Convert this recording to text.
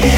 Yeah.